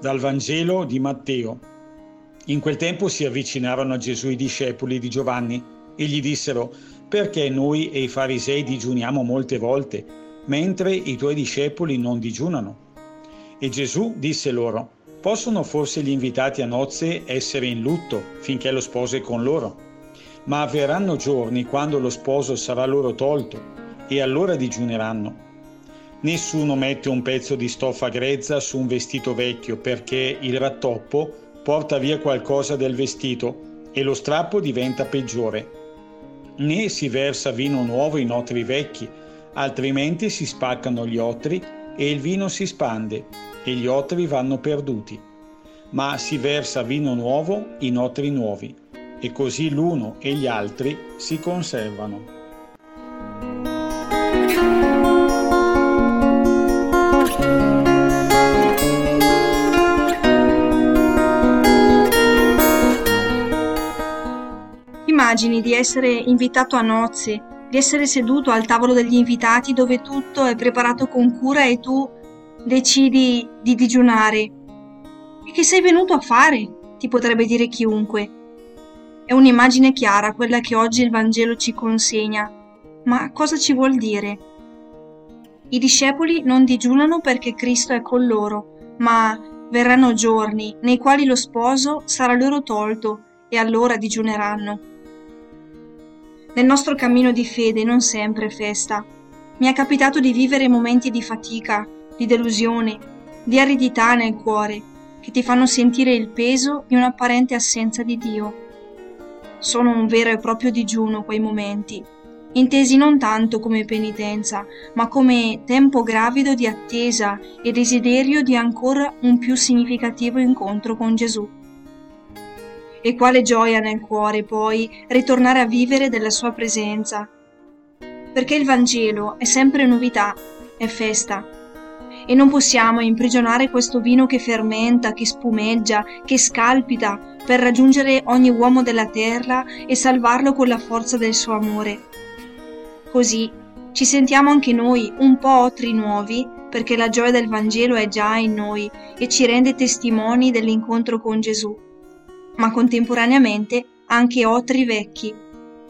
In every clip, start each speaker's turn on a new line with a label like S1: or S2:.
S1: Dal Vangelo di Matteo. In quel tempo si avvicinarono a Gesù i discepoli di Giovanni e gli dissero, perché noi e i farisei digiuniamo molte volte, mentre i tuoi discepoli non digiunano? E Gesù disse loro, possono forse gli invitati a nozze essere in lutto finché lo sposo è con loro? Ma avverranno giorni quando lo sposo sarà loro tolto e allora digiuneranno. Nessuno mette un pezzo di stoffa grezza su un vestito vecchio perché il rattoppo porta via qualcosa del vestito e lo strappo diventa peggiore. Né si versa vino nuovo in otri vecchi, altrimenti si spaccano gli otri e il vino si spande e gli otri vanno perduti, ma si versa vino nuovo in otri nuovi, e così l'uno e gli altri si conservano.
S2: Immagini di essere invitato a nozze, di essere seduto al tavolo degli invitati dove tutto è preparato con cura e tu decidi di digiunare. E che sei venuto a fare? ti potrebbe dire chiunque. È un'immagine chiara quella che oggi il Vangelo ci consegna. Ma cosa ci vuol dire? I discepoli non digiunano perché Cristo è con loro, ma verranno giorni nei quali lo sposo sarà loro tolto e allora digiuneranno. Nel nostro cammino di fede non sempre è festa. Mi è capitato di vivere momenti di fatica, di delusione, di aridità nel cuore, che ti fanno sentire il peso di un'apparente assenza di Dio. Sono un vero e proprio digiuno quei momenti, intesi non tanto come penitenza, ma come tempo gravido di attesa e desiderio di ancora un più significativo incontro con Gesù. E quale gioia nel cuore poi ritornare a vivere della sua presenza. Perché il Vangelo è sempre novità, è festa, e non possiamo imprigionare questo vino che fermenta, che spumeggia, che scalpita per raggiungere ogni uomo della terra e salvarlo con la forza del suo amore. Così ci sentiamo anche noi un po' otri nuovi perché la gioia del Vangelo è già in noi e ci rende testimoni dell'incontro con Gesù, ma contemporaneamente anche otri vecchi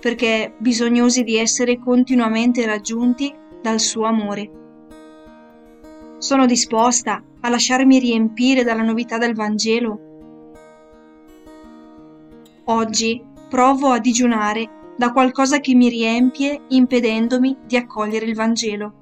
S2: perché bisognosi di essere continuamente raggiunti dal suo amore. Sono disposta a lasciarmi riempire dalla novità del Vangelo? Oggi provo a digiunare da qualcosa che mi riempie impedendomi di accogliere il Vangelo.